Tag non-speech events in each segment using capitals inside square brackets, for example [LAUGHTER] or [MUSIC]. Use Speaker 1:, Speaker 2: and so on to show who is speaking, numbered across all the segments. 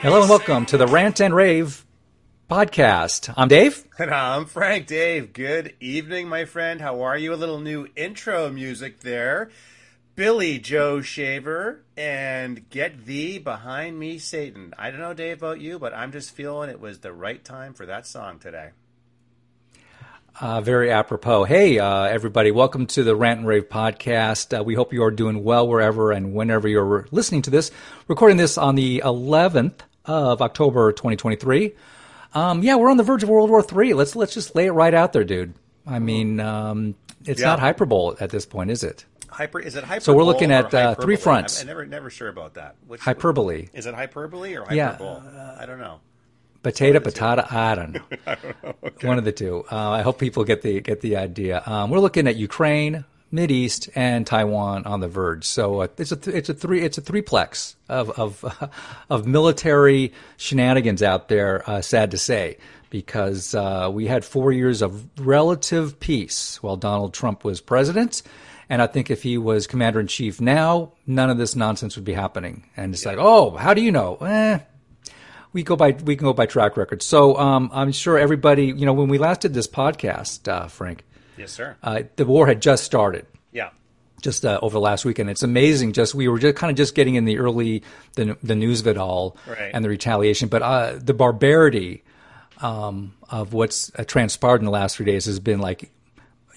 Speaker 1: Hello and welcome to the Rant and Rave podcast. I'm Dave. [LAUGHS]
Speaker 2: And I'm Frank Dave. Good evening, my friend. How are you? A little new intro music there. Billy Joe Shaver and Get Thee Behind Me, Satan. I don't know, Dave, about you, but I'm just feeling it was the right time for that song today.
Speaker 1: Uh, very apropos. Hey, uh, everybody, welcome to the Rant and Rave podcast. Uh, we hope you are doing well wherever and whenever you're listening to this. Recording this on the 11th of October 2023. Um, yeah, we're on the verge of World War III. Let's let's just lay it right out there, dude. I mean, um, it's
Speaker 2: Yeah.
Speaker 1: not hyperbole at this point, is it?
Speaker 2: Hyper is it hyperbole?
Speaker 1: So we're looking at, uh, three fronts.
Speaker 2: I'm, never never sure about that. Which,
Speaker 1: Hyperbole.
Speaker 2: Is it hyperbole or
Speaker 1: Yeah,
Speaker 2: hyperbole? I don't know.
Speaker 1: Potato, potato. I don't know. [LAUGHS] One of the two. Uh, I hope people get the get the idea. Um, we're looking at Ukraine, Mid East, and Taiwan on the verge. So uh, it's a th- it's a three it's a threeplex of of [LAUGHS] of military shenanigans out there. Uh, sad to say, because uh, we had four years of relative peace while Donald Trump was president. And I think if he was commander in chief now, none of this nonsense would be happening. And it's like, oh, how do you know? Eh, we go by we can go by track record. So um, I'm sure everybody, you know, when we last did this podcast, uh, Frank,
Speaker 2: Yes, sir.
Speaker 1: uh, the war had just started,
Speaker 2: yeah.
Speaker 1: just uh, over the last weekend. It's amazing. Just we were just kind of just getting in the early the the news of it all
Speaker 2: Right.
Speaker 1: and the retaliation, but uh, the barbarity um, of what's uh, transpired in the last three days has been like.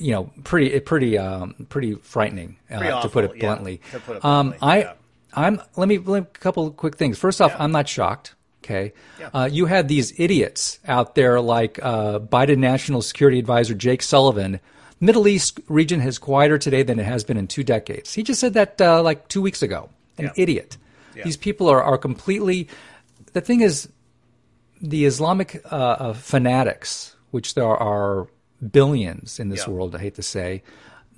Speaker 1: You know, pretty, pretty, um, pretty frightening, uh,
Speaker 2: Pretty
Speaker 1: to put
Speaker 2: awful,
Speaker 1: it
Speaker 2: yeah,
Speaker 1: bluntly.
Speaker 2: to put it
Speaker 1: Um, I,
Speaker 2: yeah.
Speaker 1: I'm. Let me. Let me a couple of quick things. First off,
Speaker 2: Yeah.
Speaker 1: I'm not shocked. Okay,
Speaker 2: Yeah.
Speaker 1: uh, you had these idiots out there like uh, Biden National Security Advisor Jake Sullivan. Middle East region is quieter today than it has been in two decades. He just said that uh, like two weeks ago. An
Speaker 2: Yeah.
Speaker 1: idiot.
Speaker 2: Yeah.
Speaker 1: These people are, are completely. The thing is, the Islamic uh, uh, fanatics, which there are billions in this
Speaker 2: Yeah.
Speaker 1: world, I hate to say,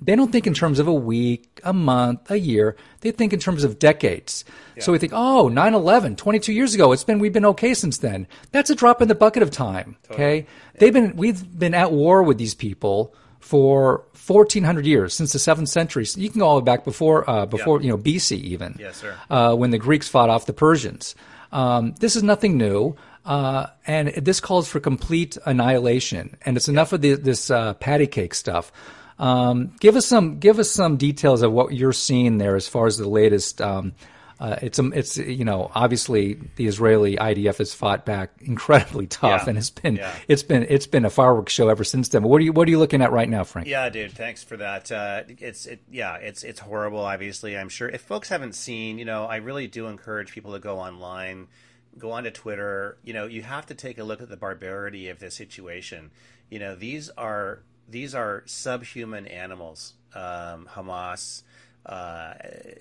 Speaker 1: they don't think in terms of a week, a month, a year. They think in terms of decades. So we think, oh, 9-11, 22 years ago, it's been, we've been okay since then. That's a drop in the bucket of time. Okay. They've been, we've been at war with these people for 1400 years since the seventh century. So you can go all the way back before, uh, before, you know, BC even.
Speaker 2: Yes, sir.
Speaker 1: Uh, when the Greeks fought off the Persians. Um, this is nothing new. Uh, and this calls for complete annihilation. And it's enough of the, this uh, patty cake stuff. Um, give us some give us some details of what you're seeing there as far as the latest. Um, uh, it's um, it's you know obviously the Israeli IDF has fought back incredibly tough,
Speaker 2: Yeah.
Speaker 1: and it's been
Speaker 2: Yeah.
Speaker 1: it's been it's been a fireworks show ever since then. But what are you what are you looking at right now, Frank?
Speaker 2: Yeah, dude. Thanks for that. Uh, it's it, yeah, it's it's horrible. Obviously, I'm sure if folks haven't seen, you know, I really do encourage people to go online, go onto Twitter. You know, you have to take a look at the barbarity of this situation. You know, these are these are subhuman animals. Um, Hamas. Uh,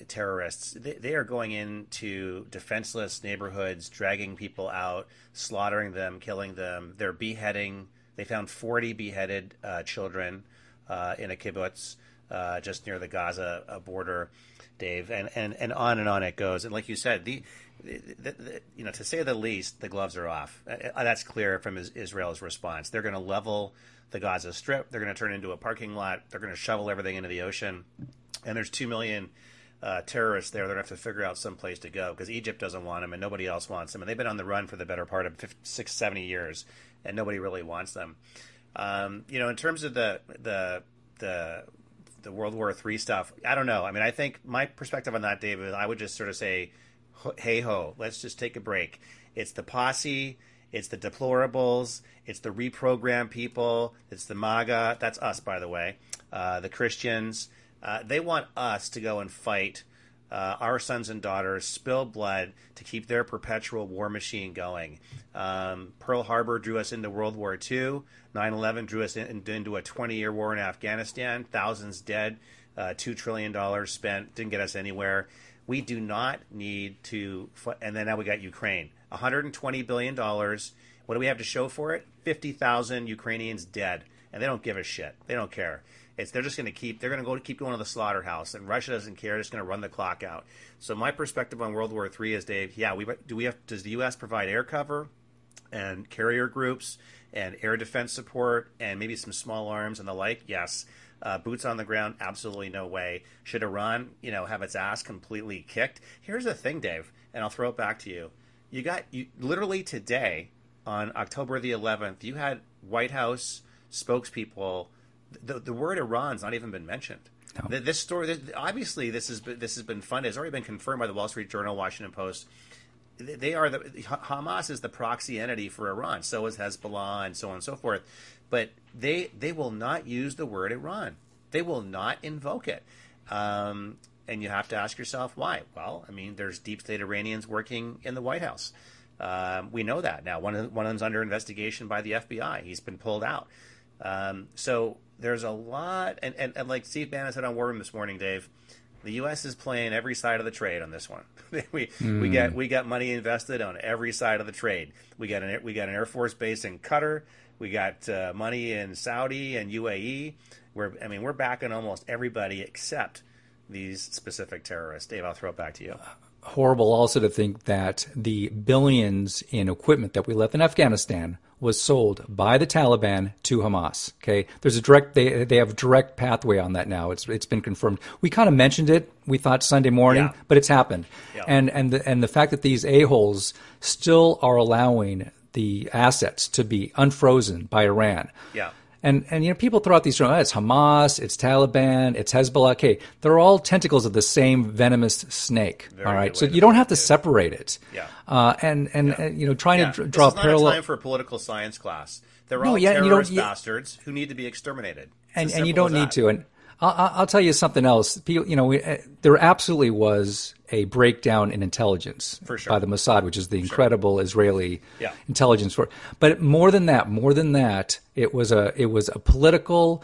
Speaker 2: terrorists. They, they are going into defenseless neighborhoods, dragging people out, slaughtering them, killing them. They're beheading. They found 40 beheaded uh, children uh, in a kibbutz uh, just near the Gaza uh, border, Dave, and, and, and on and on it goes. And like you said, the, the, the, you know to say the least, the gloves are off. Uh, that's clear from Israel's response. They're going to level the Gaza Strip. They're going to turn into a parking lot. They're going to shovel everything into the ocean. And there's two million uh, terrorists there. They're going to have to figure out some place to go because Egypt doesn't want them and nobody else wants them. And they've been on the run for the better part of 50, six, 70 years, and nobody really wants them. Um, you know, in terms of the the the the World War III stuff, I don't know. I mean, I think my perspective on that, David, I would just sort of say, hey ho, let's just take a break. It's the posse, it's the deplorables, it's the reprogrammed people, it's the MAGA. That's us, by the way. Uh, the Christians. Uh, they want us to go and fight uh, our sons and daughters, spill blood to keep their perpetual war machine going. Um, Pearl Harbor drew us into World War II. 9 11 drew us in, into a 20 year war in Afghanistan. Thousands dead, uh, $2 trillion spent, didn't get us anywhere. We do not need to. And then now we got Ukraine. $120 billion. What do we have to show for it? 50,000 Ukrainians dead. And they don't give a shit. They don't care. They're just going to keep they're going to go to keep going to the slaughterhouse, and Russia doesn't care. They're just going to run the clock out. So my perspective on World War III is, Dave. Yeah, we do we have does the U.S. provide air cover? and carrier groups and air defense support and maybe some small arms and the like, yes. Uh, boots on the ground, absolutely no way. Should Iran, you know, have its ass completely kicked? Here's the thing, Dave, and I'll throw it back to you. You got you literally today on October the 11th, you had White House spokespeople. The, the word Iran's not even been mentioned.
Speaker 1: No.
Speaker 2: This story, obviously, this has been, this has been funded. It's already been confirmed by the Wall Street Journal, Washington Post. They are the Hamas is the proxy entity for Iran. So is Hezbollah, and so on and so forth. But they they will not use the word Iran. They will not invoke it. Um, and you have to ask yourself why. Well, I mean, there's deep state Iranians working in the White House. Um, we know that now. One of one of them's under investigation by the FBI. He's been pulled out. Um, so there's a lot, and, and, and like Steve Bannon said on War Room this morning, Dave, the U.S. is playing every side of the trade on this one. [LAUGHS] we mm. we got we got money invested on every side of the trade. We got an we got an Air Force base in Qatar. We got uh, money in Saudi and UAE. We're I mean we're backing almost everybody except these specific terrorists. Dave, I'll throw it back to you
Speaker 1: horrible also to think that the billions in equipment that we left in Afghanistan was sold by the Taliban to Hamas. Okay, there's a direct they they have direct pathway on that now. It's it's been confirmed. We kind of mentioned it. We thought Sunday morning,
Speaker 2: yeah.
Speaker 1: but it's happened.
Speaker 2: Yeah.
Speaker 1: And and the and the fact that these a holes still are allowing the assets to be unfrozen by Iran.
Speaker 2: Yeah.
Speaker 1: And and you know people throw out these oh, it's Hamas, it's Taliban, it's Hezbollah. Okay, they're all tentacles of the same venomous snake.
Speaker 2: Very
Speaker 1: all right, so you don't have to separate it.
Speaker 2: Yeah.
Speaker 1: Uh, and and
Speaker 2: Yeah.
Speaker 1: uh, you know trying
Speaker 2: Yeah.
Speaker 1: to dr-
Speaker 2: This
Speaker 1: draw
Speaker 2: is not
Speaker 1: parallel.
Speaker 2: a time for a political science class. They're
Speaker 1: No,
Speaker 2: all
Speaker 1: yeah, and you don't-
Speaker 2: terrorist
Speaker 1: you-
Speaker 2: bastards who need to be exterminated. It's
Speaker 1: and and you don't need to. And I'll, I'll I'll tell you something else. People, you know, we, uh, there absolutely was a breakdown in intelligence
Speaker 2: sure.
Speaker 1: by the Mossad, which is the incredible Israeli
Speaker 2: Yeah.
Speaker 1: intelligence for. But more than that, more than that, it was a it was a political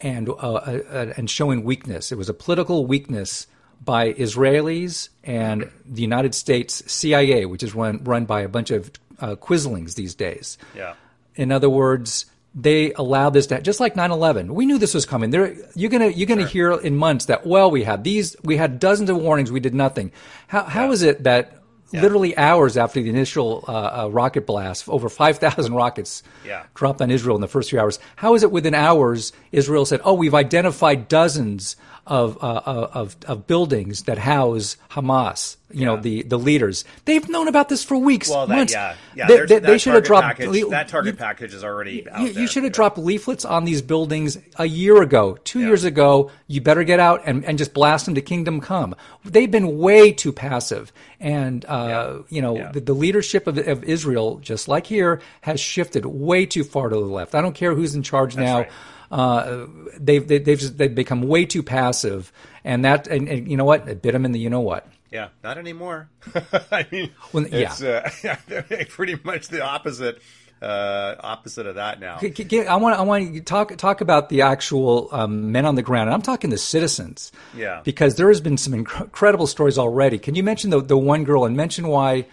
Speaker 1: and uh, uh, uh, and showing weakness. It was a political weakness by Israelis and the United States CIA, which is run run by a bunch of uh, quislings these days.
Speaker 2: Yeah.
Speaker 1: In other words, they allowed this to just like 9/11. We knew this was coming. There, you're gonna you're gonna hear in months that well, we had these, we had dozens of warnings, we did nothing. How how
Speaker 2: Yeah.
Speaker 1: is it that literally hours after the initial uh, uh, rocket blast, over 5,000 rockets
Speaker 2: Yeah.
Speaker 1: dropped on Israel in the first few hours? How is it within hours Israel said, "Oh, we've identified dozens of uh, of of buildings that house Hamas"? You know, the the leaders. They've known about this for weeks,
Speaker 2: Well, that,
Speaker 1: months.
Speaker 2: yeah, yeah.
Speaker 1: They, they,
Speaker 2: that
Speaker 1: they should have dropped
Speaker 2: package, that target
Speaker 1: you-
Speaker 2: package is already out
Speaker 1: you, you should have
Speaker 2: Yeah.
Speaker 1: dropped leaflets on these buildings a year ago, two years ago. You better get out and, and just blast them to kingdom come. They've been way too passive. And, uh, you know,
Speaker 2: Yeah.
Speaker 1: the, the leadership of, of Israel, just like here, has shifted way too far to the left. I don't care who's in charge now.
Speaker 2: right.
Speaker 1: Uh, they've, they, they've, just, they've become way too passive. And that, and, and you know what? It bit them in the you know what.
Speaker 2: Yeah, not anymore. [LAUGHS] I mean,
Speaker 1: Well, yeah.
Speaker 2: it's uh, [LAUGHS] pretty much the opposite. Uh, opposite of that now.
Speaker 1: G- g- I want I want to talk talk about the actual um, men on the ground. And I'm talking the citizens.
Speaker 2: Yeah.
Speaker 1: Because there has been some inc- incredible stories already. Can you mention the the one girl and mention why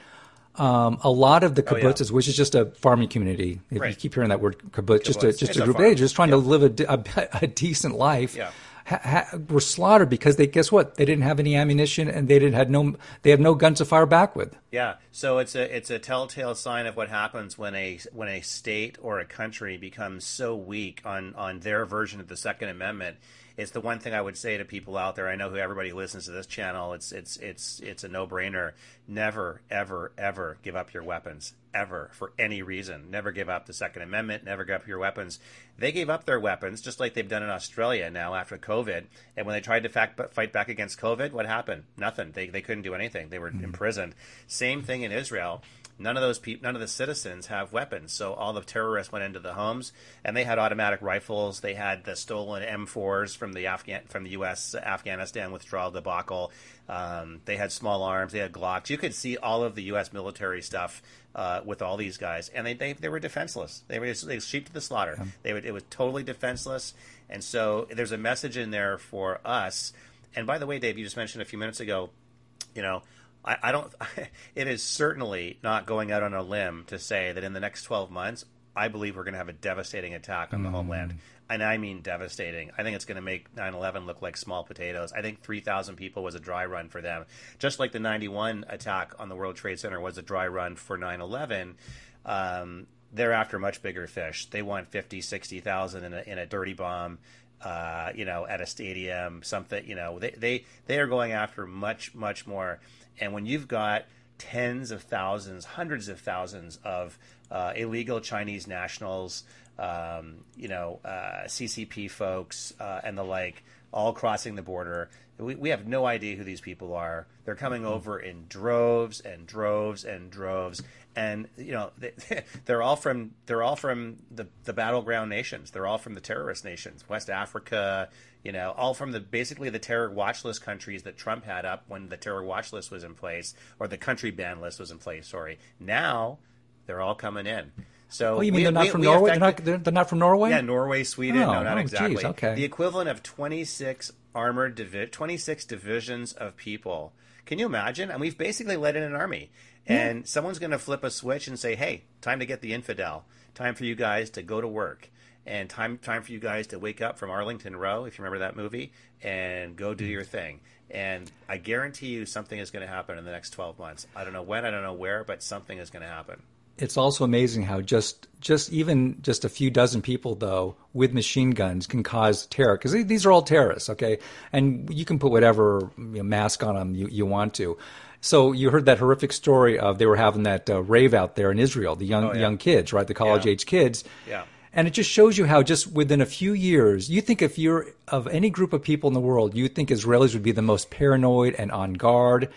Speaker 1: um, a lot of the
Speaker 2: Oh, yeah.
Speaker 1: kibbutzes, which is just a farming community, if you keep hearing that word kibbutz, just a just
Speaker 2: It's
Speaker 1: a
Speaker 2: a
Speaker 1: group,
Speaker 2: farm.
Speaker 1: they're just trying to live a, a, [LAUGHS] a decent life.
Speaker 2: Yeah.
Speaker 1: Ha, were slaughtered because they guess what? They didn't have any ammunition and they didn't had no they have no guns to fire back with.
Speaker 2: Yeah, so it's a it's a telltale sign of what happens when a when a state or a country becomes so weak on on their version of the Second Amendment. It's the one thing I would say to people out there. I know who everybody listens to this channel. It's it's it's it's a no brainer. Never ever ever give up your weapons ever for any reason. Never give up the Second Amendment. Never give up your weapons. They gave up their weapons just like they've done in Australia now after COVID. And when they tried to fact, fight back against COVID, what happened? Nothing. They they couldn't do anything. They were mm-hmm. imprisoned. Same thing in Israel. None of those people, none of the citizens have weapons. So all the terrorists went into the homes, and they had automatic rifles. They had the stolen M4s from the Afghan from the U.S. Afghanistan withdrawal debacle. Um, they had small arms. They had Glocks. You could see all of the U.S. military stuff uh, with all these guys, and they, they they were defenseless. They were just, they sheep to the slaughter. They would, it was totally defenseless. And so there's a message in there for us. And by the way, Dave, you just mentioned a few minutes ago you know, I, I don't. [LAUGHS] It is certainly not going out on a limb to say that in the next 12 months, I believe we're going to have a devastating attack on the homeland. And I mean devastating. I think it's going to make 9 11 look like small potatoes. I think 3,000 people was a dry run for them. Just like the 91 attack on the World Trade Center was a dry run for 9 11. Um, they're after much bigger fish. They want 50, 60,000 in a, in a dirty bomb, uh, you know, at a stadium, something, you know, they, they, they are going after much, much more. And when you've got tens of thousands, hundreds of thousands of uh, illegal Chinese nationals, um, you know, uh, CCP folks, uh, and the like, all crossing the border. We, we have no idea who these people are. They're coming mm-hmm. over in droves and droves and droves, and you know they, [LAUGHS] they're all from they're all from the the battleground nations. They're all from the terrorist nations, West Africa. You know, all from the basically the terror watch list countries that Trump had up when the terror watch list was in place, or the country ban list was in place. Sorry, now they're all coming in. So
Speaker 1: Oh, you mean
Speaker 2: we-
Speaker 1: they're not
Speaker 2: we-
Speaker 1: from
Speaker 2: we
Speaker 1: Norway?
Speaker 2: affected-
Speaker 1: They're not, they're, they're not from Norway?
Speaker 2: yeah, Norway, Sweden.
Speaker 1: Oh,
Speaker 2: no, not
Speaker 1: oh,
Speaker 2: exactly.
Speaker 1: geez, okay.
Speaker 2: The equivalent of 26 armored divi- 26 divisions of people. Can you imagine? And we've basically let in an army. And someone's going to flip a switch and say, "Hey, time to get the infidel. Time for you guys to go to work." And time time for you guys to wake up from Arlington Road, if you remember that movie, and go do mm-hmm. your thing. And I guarantee you something is going to happen in the next 12 months. I don't know when, I don't know where, but something is going to happen.
Speaker 1: It's also amazing how just just even just a few dozen people though with machine guns can cause terror because these are all terrorists, okay? And you can put whatever you know, mask on them you, you want to. So you heard that horrific story of they were having that uh, rave out there in Israel, the young
Speaker 2: Oh, yeah.
Speaker 1: young kids, right? The college
Speaker 2: Yeah.
Speaker 1: age kids.
Speaker 2: Yeah.
Speaker 1: And it just shows you how just within a few years, you think if you're of any group of people in the world, you think Israelis would be the most paranoid and on guard.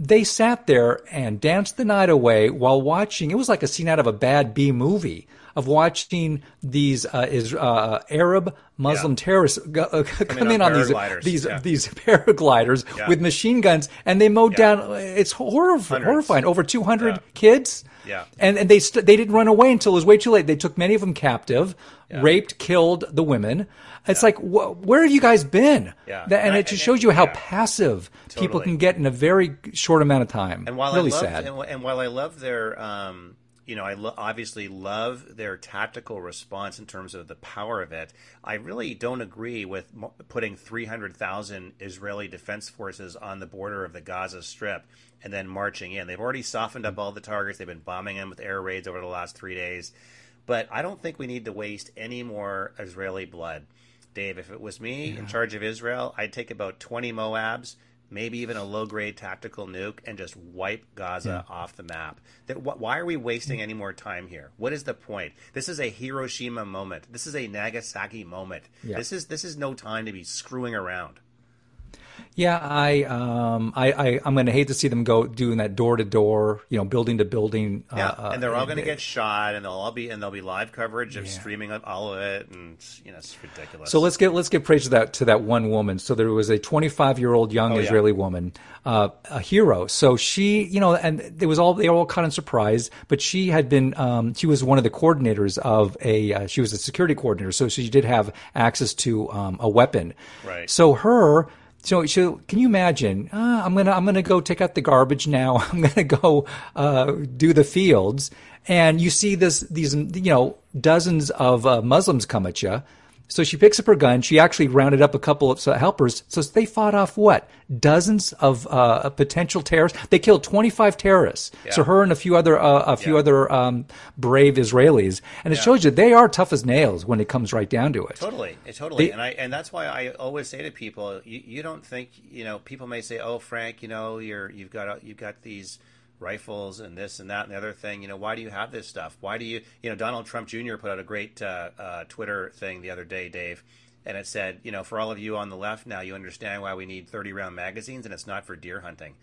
Speaker 1: They sat there and danced the night away while watching. It was like a scene out of a bad B movie of watching these uh, is, uh, Arab Muslim
Speaker 2: Yeah.
Speaker 1: terrorists go, uh, come
Speaker 2: on
Speaker 1: in on these
Speaker 2: paragliders,
Speaker 1: these
Speaker 2: yeah.
Speaker 1: these [LAUGHS] paragliders
Speaker 2: Yeah.
Speaker 1: with machine guns, and they mowed down. It's horrif-
Speaker 2: Hundreds.
Speaker 1: horrifying. Over two hundred kids.
Speaker 2: Yeah.
Speaker 1: And and they st- they didn't run away until it was way too late. They took many of them captive, raped, killed the women. It's like wh- where have you guys been?
Speaker 2: Yeah.
Speaker 1: That- and it just
Speaker 2: and-
Speaker 1: shows you how
Speaker 2: yeah.
Speaker 1: passive people can get in a very short amount of time.
Speaker 2: And while
Speaker 1: really
Speaker 2: I love,
Speaker 1: sad.
Speaker 2: And, and while I love their, um, you know, I lo- obviously love their tactical response in terms of the power of it. I really don't agree with mo- putting 300,000 Israeli defense forces on the border of the Gaza Strip and then marching in. They've already softened up all the targets. They've been bombing them with air raids over the last three days. But I don't think we need to waste any more Israeli blood. Dave, if it was me in charge of Israel, I'd take about 20 MOABs, maybe even a low grade tactical nuke, and just wipe Gaza off the map. That, wh- why are we wasting any more time here? What is the point? This is a Hiroshima moment. This is a Nagasaki moment.
Speaker 1: Yeah.
Speaker 2: This is this is no time to be screwing around.
Speaker 1: Yeah, I, um, I, I, I'm going to hate to see them go doing that door to door, you know, building to building.
Speaker 2: Yeah,
Speaker 1: uh,
Speaker 2: and they're all going to
Speaker 1: uh,
Speaker 2: get shot, and they'll all be and there'll be live coverage of streaming of all of it, and you know it's ridiculous.
Speaker 1: So let's get let's get praise to that to that one woman. So there was a 25 year old young
Speaker 2: Oh, yeah.
Speaker 1: Israeli woman, uh, a hero. So she, you know, and it was all they were all caught in surprise. But she had been um, she was one of the coordinators of a uh, she was a security coordinator. So she did have access to um, a weapon.
Speaker 2: Right.
Speaker 1: So her. So, so can you imagine? Uh, I'm gonna I'm gonna go take out the garbage now. [LAUGHS] I'm gonna go uh, do the fields, and you see this these you know dozens of uh, Muslims come at you. So she picks up her gun. She actually rounded up a couple of helpers. So they fought off what dozens of uh, potential terrorists. They killed 25 terrorists. So her and a few other uh, a few
Speaker 2: Yeah.
Speaker 1: other um, brave Israelis, and it shows you they are tough as nails when it comes right down to it.
Speaker 2: Totally, totally,
Speaker 1: They-
Speaker 2: and I and that's why I always say to people, you, you don't think you know. People may say, "Oh, Frank, you know, you're you've got you've got these rifles and this and that and the other thing. You know, why do you have this stuff? Why do you you know?" Donald Trump Jr. put out a great uh, uh, Twitter thing the other day, Dave, and it said, you know, for all of you on the left now, you understand why we need thirty round magazines, and it's not for deer hunting.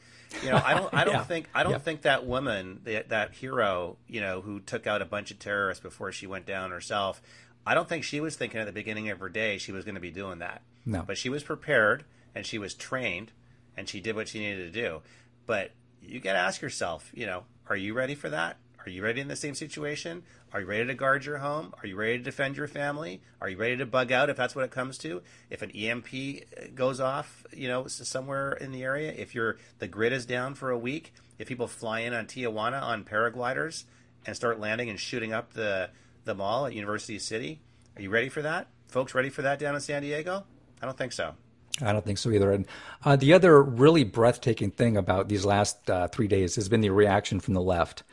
Speaker 2: You know, I don't I [LAUGHS] don't
Speaker 1: Yeah.
Speaker 2: think I don't
Speaker 1: Yeah.
Speaker 2: think that woman that that hero, you know, who took out a bunch of terrorists before she went down herself. I don't think she was thinking at the beginning of her day she was going to be doing that.
Speaker 1: No.
Speaker 2: But she was prepared and she was trained and she did what she needed to do. But you got to ask yourself, you know, are you ready for that? Are you ready in the same situation? Are you ready to guard your home? Are you ready to defend your family? Are you ready to bug out if that's what it comes to? If an EMP uh, goes off, you know, somewhere in the area, if you're the grid is down for a week, if people fly in on Tijuana on paragliders and start landing and shooting up the the mall at University City, are you ready for that? Folks ready for that down in San Diego? I don't think so.
Speaker 1: I don't think so either. And uh, the other really breathtaking thing about these last uh, three days has been the reaction from the left.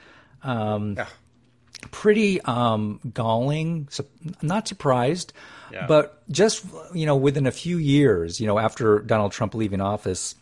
Speaker 1: Um,
Speaker 2: Yeah.
Speaker 1: pretty um, galling. Su- not surprised,
Speaker 2: Yeah.
Speaker 1: but just you know, within a few years, you know, after Donald Trump leaving office,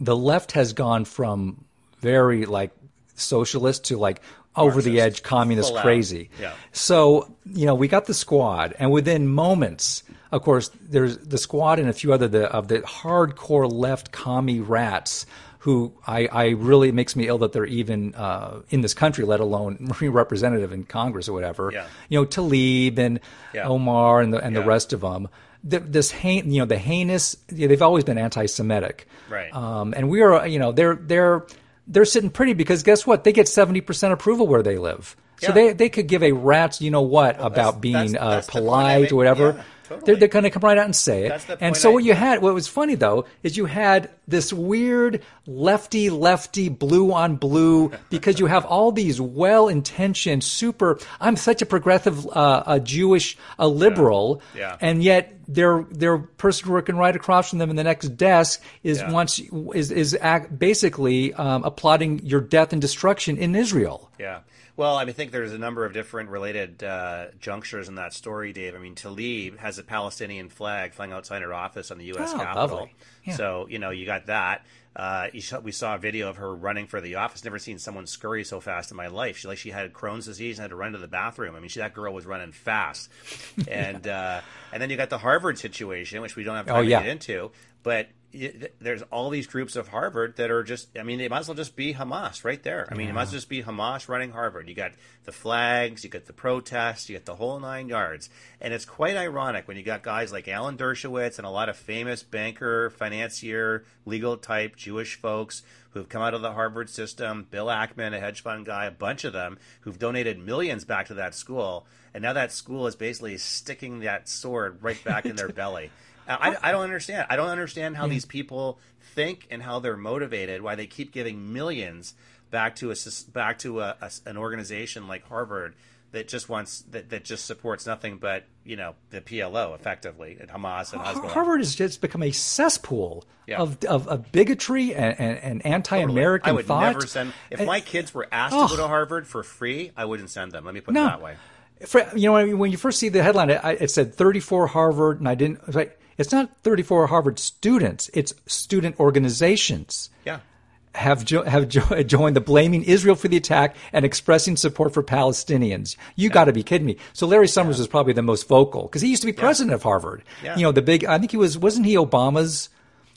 Speaker 1: the left has gone from very like socialist to like over the edge communist
Speaker 2: Full
Speaker 1: crazy.
Speaker 2: Yeah.
Speaker 1: So, you know, we got the squad, and within moments, of course, there's the squad and a few other the, of the hardcore left commie rats who I, I really it makes me ill that they're even uh, in this country, let alone [LAUGHS] representative in Congress or whatever.
Speaker 2: Yeah.
Speaker 1: You know, Tlaib and
Speaker 2: Yeah.
Speaker 1: Omar and the and the rest of them. The, this hain, you know, the heinous. You know, they've always been anti-Semitic,
Speaker 2: Right.
Speaker 1: Um, and we are, you know, they're they're they're sitting pretty because guess what? They get seventy percent approval where they live. So
Speaker 2: Yeah.
Speaker 1: they they could give a rat's you know what about
Speaker 2: that's-
Speaker 1: being
Speaker 2: that's-
Speaker 1: uh,
Speaker 2: that's the point I
Speaker 1: polite or whatever.
Speaker 2: Yeah, totally.
Speaker 1: They're, they're going to come right out and say it. And so
Speaker 2: I-
Speaker 1: what you had, what was funny though, is you had this weird lefty lefty blue on blue [LAUGHS] because you have all these well intentioned super. I'm such a progressive, uh, a Jewish, a liberal,
Speaker 2: Yeah.
Speaker 1: and yet their their person working right across from them in the next desk is
Speaker 2: Yeah.
Speaker 1: once is is basically um, applauding your death and destruction in Israel.
Speaker 2: Yeah. Well, I mean, I think there's a number of different related uh, junctures in that story, Dave. I mean, Tlaib has a Palestinian flag flying outside her office on the U.S.
Speaker 1: Oh,
Speaker 2: Capitol.
Speaker 1: Yeah.
Speaker 2: So, you know, you got that. Uh, you saw, we saw a video of her running for the office. Never seen someone scurry so fast in my life. She like she had Crohn's disease and had to run to the bathroom. I mean, she, that girl was running fast. [LAUGHS] and uh, and then you got the Harvard situation, which we don't have time
Speaker 1: Oh, yeah.
Speaker 2: to get into. But there's all these groups of Harvard that are just, I mean, they might as well just be Hamas right there. I mean, it might as well just be Hamas running Harvard. You got the flags, you got the protests, you got the whole nine yards. And it's quite ironic when you got guys like Alan Dershowitz and a lot of famous banker, financier, legal type Jewish folks who've come out of the Harvard system, Bill Ackman, a hedge fund guy, a bunch of them who've donated millions back to that school. And now that school is basically sticking that sword right back in their [LAUGHS] belly. I, I don't understand. I don't understand how these people think and how they're motivated. Why they keep giving millions back to a back to a, a- an organization like Harvard that just wants that, that just supports nothing but you know the PLO effectively and Hamas and Hezbollah.
Speaker 1: Harvard has just become a cesspool
Speaker 2: Yeah.
Speaker 1: of, of, of bigotry and, and, and anti-American
Speaker 2: I would
Speaker 1: thought.
Speaker 2: never send. If my kids were asked
Speaker 1: Oh.
Speaker 2: to go to Harvard for free, I wouldn't send them. Let me put
Speaker 1: No.
Speaker 2: it that way.
Speaker 1: For, you know, when- when you first see the headline, it, it said 34 Harvard, and I didn't. I like, it's not 34 Harvard students; it's student organizations
Speaker 2: Yeah.
Speaker 1: have jo- have jo- [LAUGHS] joined the blaming Israel for the attack and expressing support for Palestinians. You got to be kidding me! So Larry Summers was probably the most vocal because he used to be president of Harvard.
Speaker 2: Yeah.
Speaker 1: You know, the big. I think he was. Wasn't he Obama's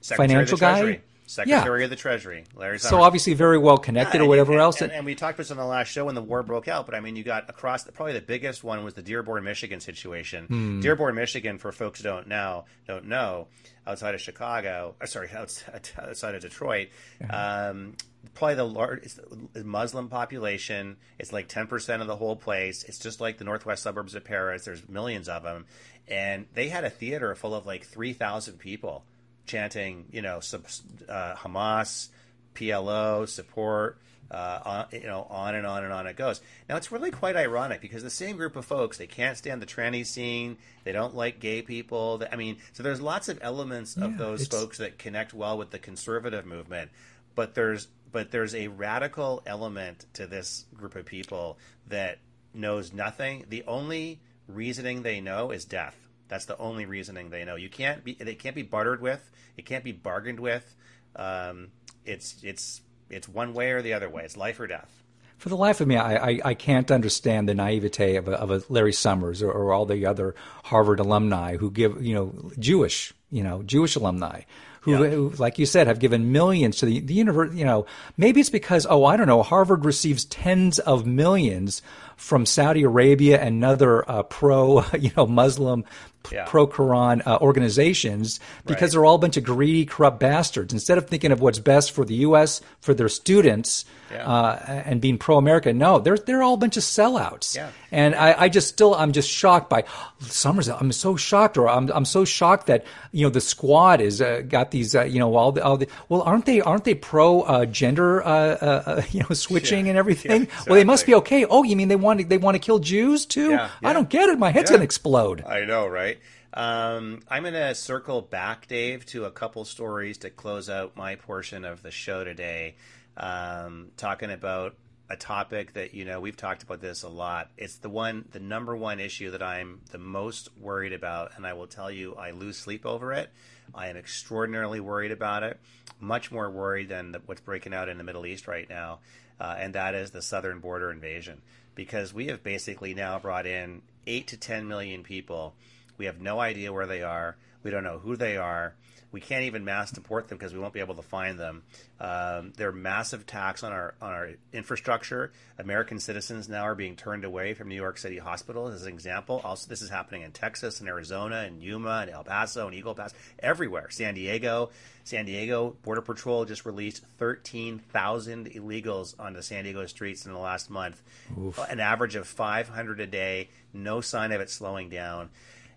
Speaker 2: Secretary
Speaker 1: financial
Speaker 2: of the Treasury.
Speaker 1: guy?
Speaker 2: Secretary of the Treasury, Larry.
Speaker 1: So obviously very well connected or whatever
Speaker 2: and,
Speaker 1: else.
Speaker 2: And, and we talked about this on the last show when the war broke out. But I mean, you got across the, probably the biggest one was the Dearborn, Michigan situation.
Speaker 1: Hmm.
Speaker 2: Dearborn, Michigan, for folks who don't know, don't know, outside of Chicago, or sorry, [LAUGHS] outside, outside of Detroit, um, probably the largest Muslim population. It's like ten percent of the whole place. It's just like the northwest suburbs of Paris. There's millions of them, and they had a theater full of like three thousand people chanting, you know, uh, Hamas, PLO, support, uh, on, you know, on and on and on it goes. Now it's really quite ironic because the same group of folks they can't stand the tranny scene, they don't like gay people. I mean, so there's lots of elements of
Speaker 1: Yeah,
Speaker 2: those
Speaker 1: it's-
Speaker 2: folks that connect well with the conservative movement, but there's but there's a radical element to this group of people that knows nothing. The only reasoning they know is death. That's the only reasoning they know. You can't be. They can't be bartered with. It can't be bargained with. Um, it's it's it's one way or the other way. It's life or death.
Speaker 1: For the life of me, I, I, I can't understand the naivete of a, of a Larry Summers or, or all the other Harvard alumni who give, you know, Jewish, you know, Jewish alumni who,
Speaker 2: Yeah.
Speaker 1: who like you said, have given millions to the, the universe. You know, maybe it's because, oh, I don't know, Harvard receives tens of millions from Saudi Arabia and other uh, pro, [LAUGHS] you know, Muslim,
Speaker 2: Yeah.
Speaker 1: pro Quran uh, organizations because
Speaker 2: Right.
Speaker 1: they're all a bunch of greedy, corrupt bastards. Instead of thinking of what's best for the U.S., for their students,
Speaker 2: Yeah.
Speaker 1: uh, and being pro-America. No, they're they're all a bunch of sellouts.
Speaker 2: Yeah.
Speaker 1: And I, I just still I'm just shocked by [GASPS] Summers. I'm so shocked, or I'm I'm so shocked that you know the squad is uh, got these uh, you know all the, all the well aren't they aren't they pro uh, gender uh, uh, uh, you know switching
Speaker 2: Yeah.
Speaker 1: and everything?
Speaker 2: Yeah,
Speaker 1: Well, they must be okay. Oh, you mean they want to, they want to kill Jews too?
Speaker 2: Yeah,
Speaker 1: I don't get it. My head's gonna explode.
Speaker 2: I know, right? Um, I'm going to circle back, Dave, to a couple stories to close out my portion of the show today. Um, talking about a topic that you know we've talked about this a lot. It's the one, the number one issue that I'm the most worried about, and I will tell you, I lose sleep over it. I am extraordinarily worried about it, much more worried than the, what's breaking out in the Middle East right now, uh, and that is the southern border invasion. Because we have basically now brought in eight to ten million people. We have no idea where they are. We don't know who they are. We can't even mass deport them because we won't be able to find them. Um, there are massive tax on our on our infrastructure. American citizens now are being turned away from New York City hospitals, as an example. Also, this is happening in Texas and Arizona and Yuma and El Paso and Eagle Pass, everywhere. San Diego, San Diego Border Patrol just released 13,000 illegals onto San Diego streets in the last month,
Speaker 1: Oof.
Speaker 2: an average of 500 a day. No sign of it slowing down.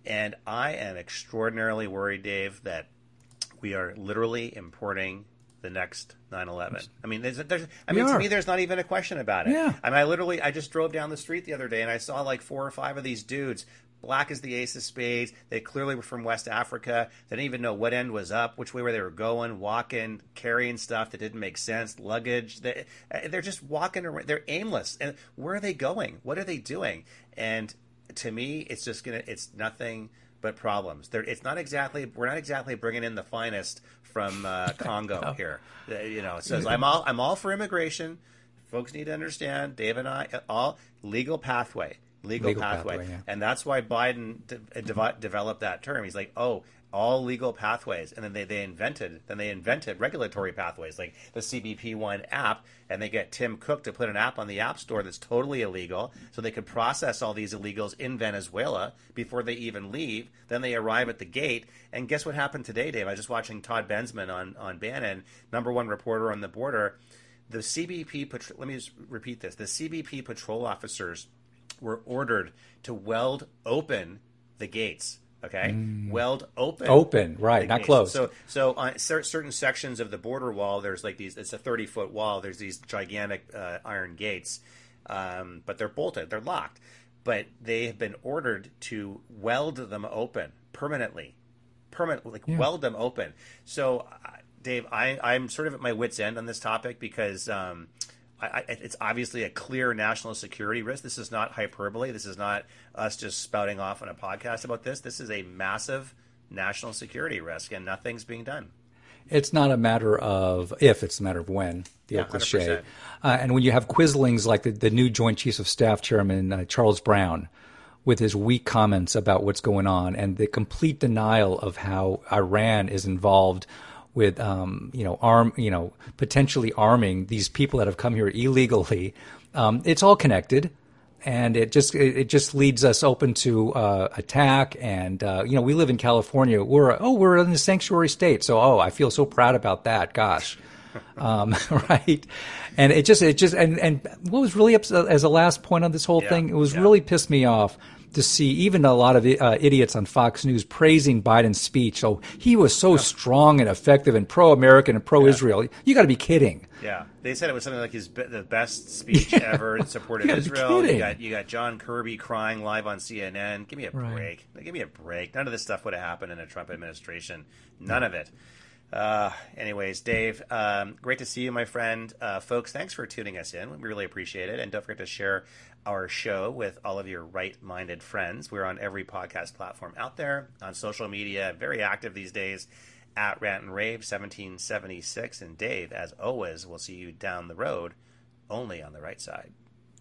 Speaker 2: And I am extraordinarily worried, Dave, that we are literally importing the next 9/11. I mean, there's, there's I mean, to me, there's not even a question about it.
Speaker 1: Yeah.
Speaker 2: I mean, I literally, I just drove down the street the other day and I saw like four or five of these dudes, black as the ace of spades. They clearly were from West Africa. They didn't even know what end was up, which way where they were going, walking, carrying stuff that didn't make sense, luggage. They, they're just walking around. They're aimless. And where are they going? What are they doing? And to me, it's just gonna, it's nothing but problems. There, it's not exactly. We're not exactly bringing in the finest from uh, [LAUGHS] Congo here. Uh, You know, it says I'm all I'm all for immigration. Folks need to understand. Dave and I uh, all legal pathway, legal,
Speaker 1: Legal
Speaker 2: pathway,
Speaker 1: pathway, yeah.
Speaker 2: and that's why Biden de- dev- developed that term. He's like, oh. All legal pathways, and then they, they invented then they invented regulatory pathways like the CBP One app, and they get Tim Cook to put an app on the App Store that's totally illegal, so they could process all these illegals in Venezuela before they even leave. Then they arrive at the gate, and guess what happened today, Dave? I was just watching Todd Bensman on on Bannon, number one reporter on the border. The CBP let me just repeat this: the CBP patrol officers were ordered to weld open the gates. Okay, weld open,
Speaker 1: Open, right, not closed.
Speaker 2: So, so on cer- certain sections of the border wall, there's like these. It's a 30 foot wall. There's these gigantic uh, iron gates, um, but they're bolted. They're locked. But they have been ordered to weld them open permanently, permanent like weld them open. So, uh, Dave, I, I'm sort of at my wits' end on this topic because. Um, I, it's obviously a clear national security risk. This is not hyperbole. This is not us just spouting off on a podcast about this. This is a massive national security risk, and nothing's being done.
Speaker 1: It's not a matter of if; it's a matter of when. The
Speaker 2: Yeah,
Speaker 1: old cliche. Uh, and when you have quislings like the, the new Joint Chiefs of Staff Chairman uh, Charles Brown, with his weak comments about what's going on and the complete denial of how Iran is involved with, um, you know, arm, you know, potentially arming these people that have come here illegally. Um, it's all connected and it just it, it just leads us open to uh, attack. And uh, you know, we live in California. We're oh, we're in the sanctuary state, so oh, I feel so proud about that. Gosh, [LAUGHS] um, [LAUGHS] right? And it just it just and and what was really upset as a last point on this whole
Speaker 2: Yeah,
Speaker 1: thing, it was
Speaker 2: yeah.
Speaker 1: really pissed me off. To see even a lot of uh, idiots on Fox News praising Biden's speech. Oh, he was so strong and effective and pro-American and pro-Israel. You got to be kidding.
Speaker 2: Yeah, they said it was something like his be- the best speech [LAUGHS] ever in support of Israel. You got you got John Kirby crying live on CNN. Give me a
Speaker 1: Right.
Speaker 2: break. Give me a break. None of this stuff would have happened in a Trump administration. None of it. Uh, anyways, Dave, um, great to see you, my friend. Uh, folks, thanks for tuning us in. We really appreciate it. And don't forget to share our show with all of your right minded friends. We're on every podcast platform out there, on social media, very active these days at Rant and Rave 1776. And Dave, as always, we'll see you down the road, only on the right side.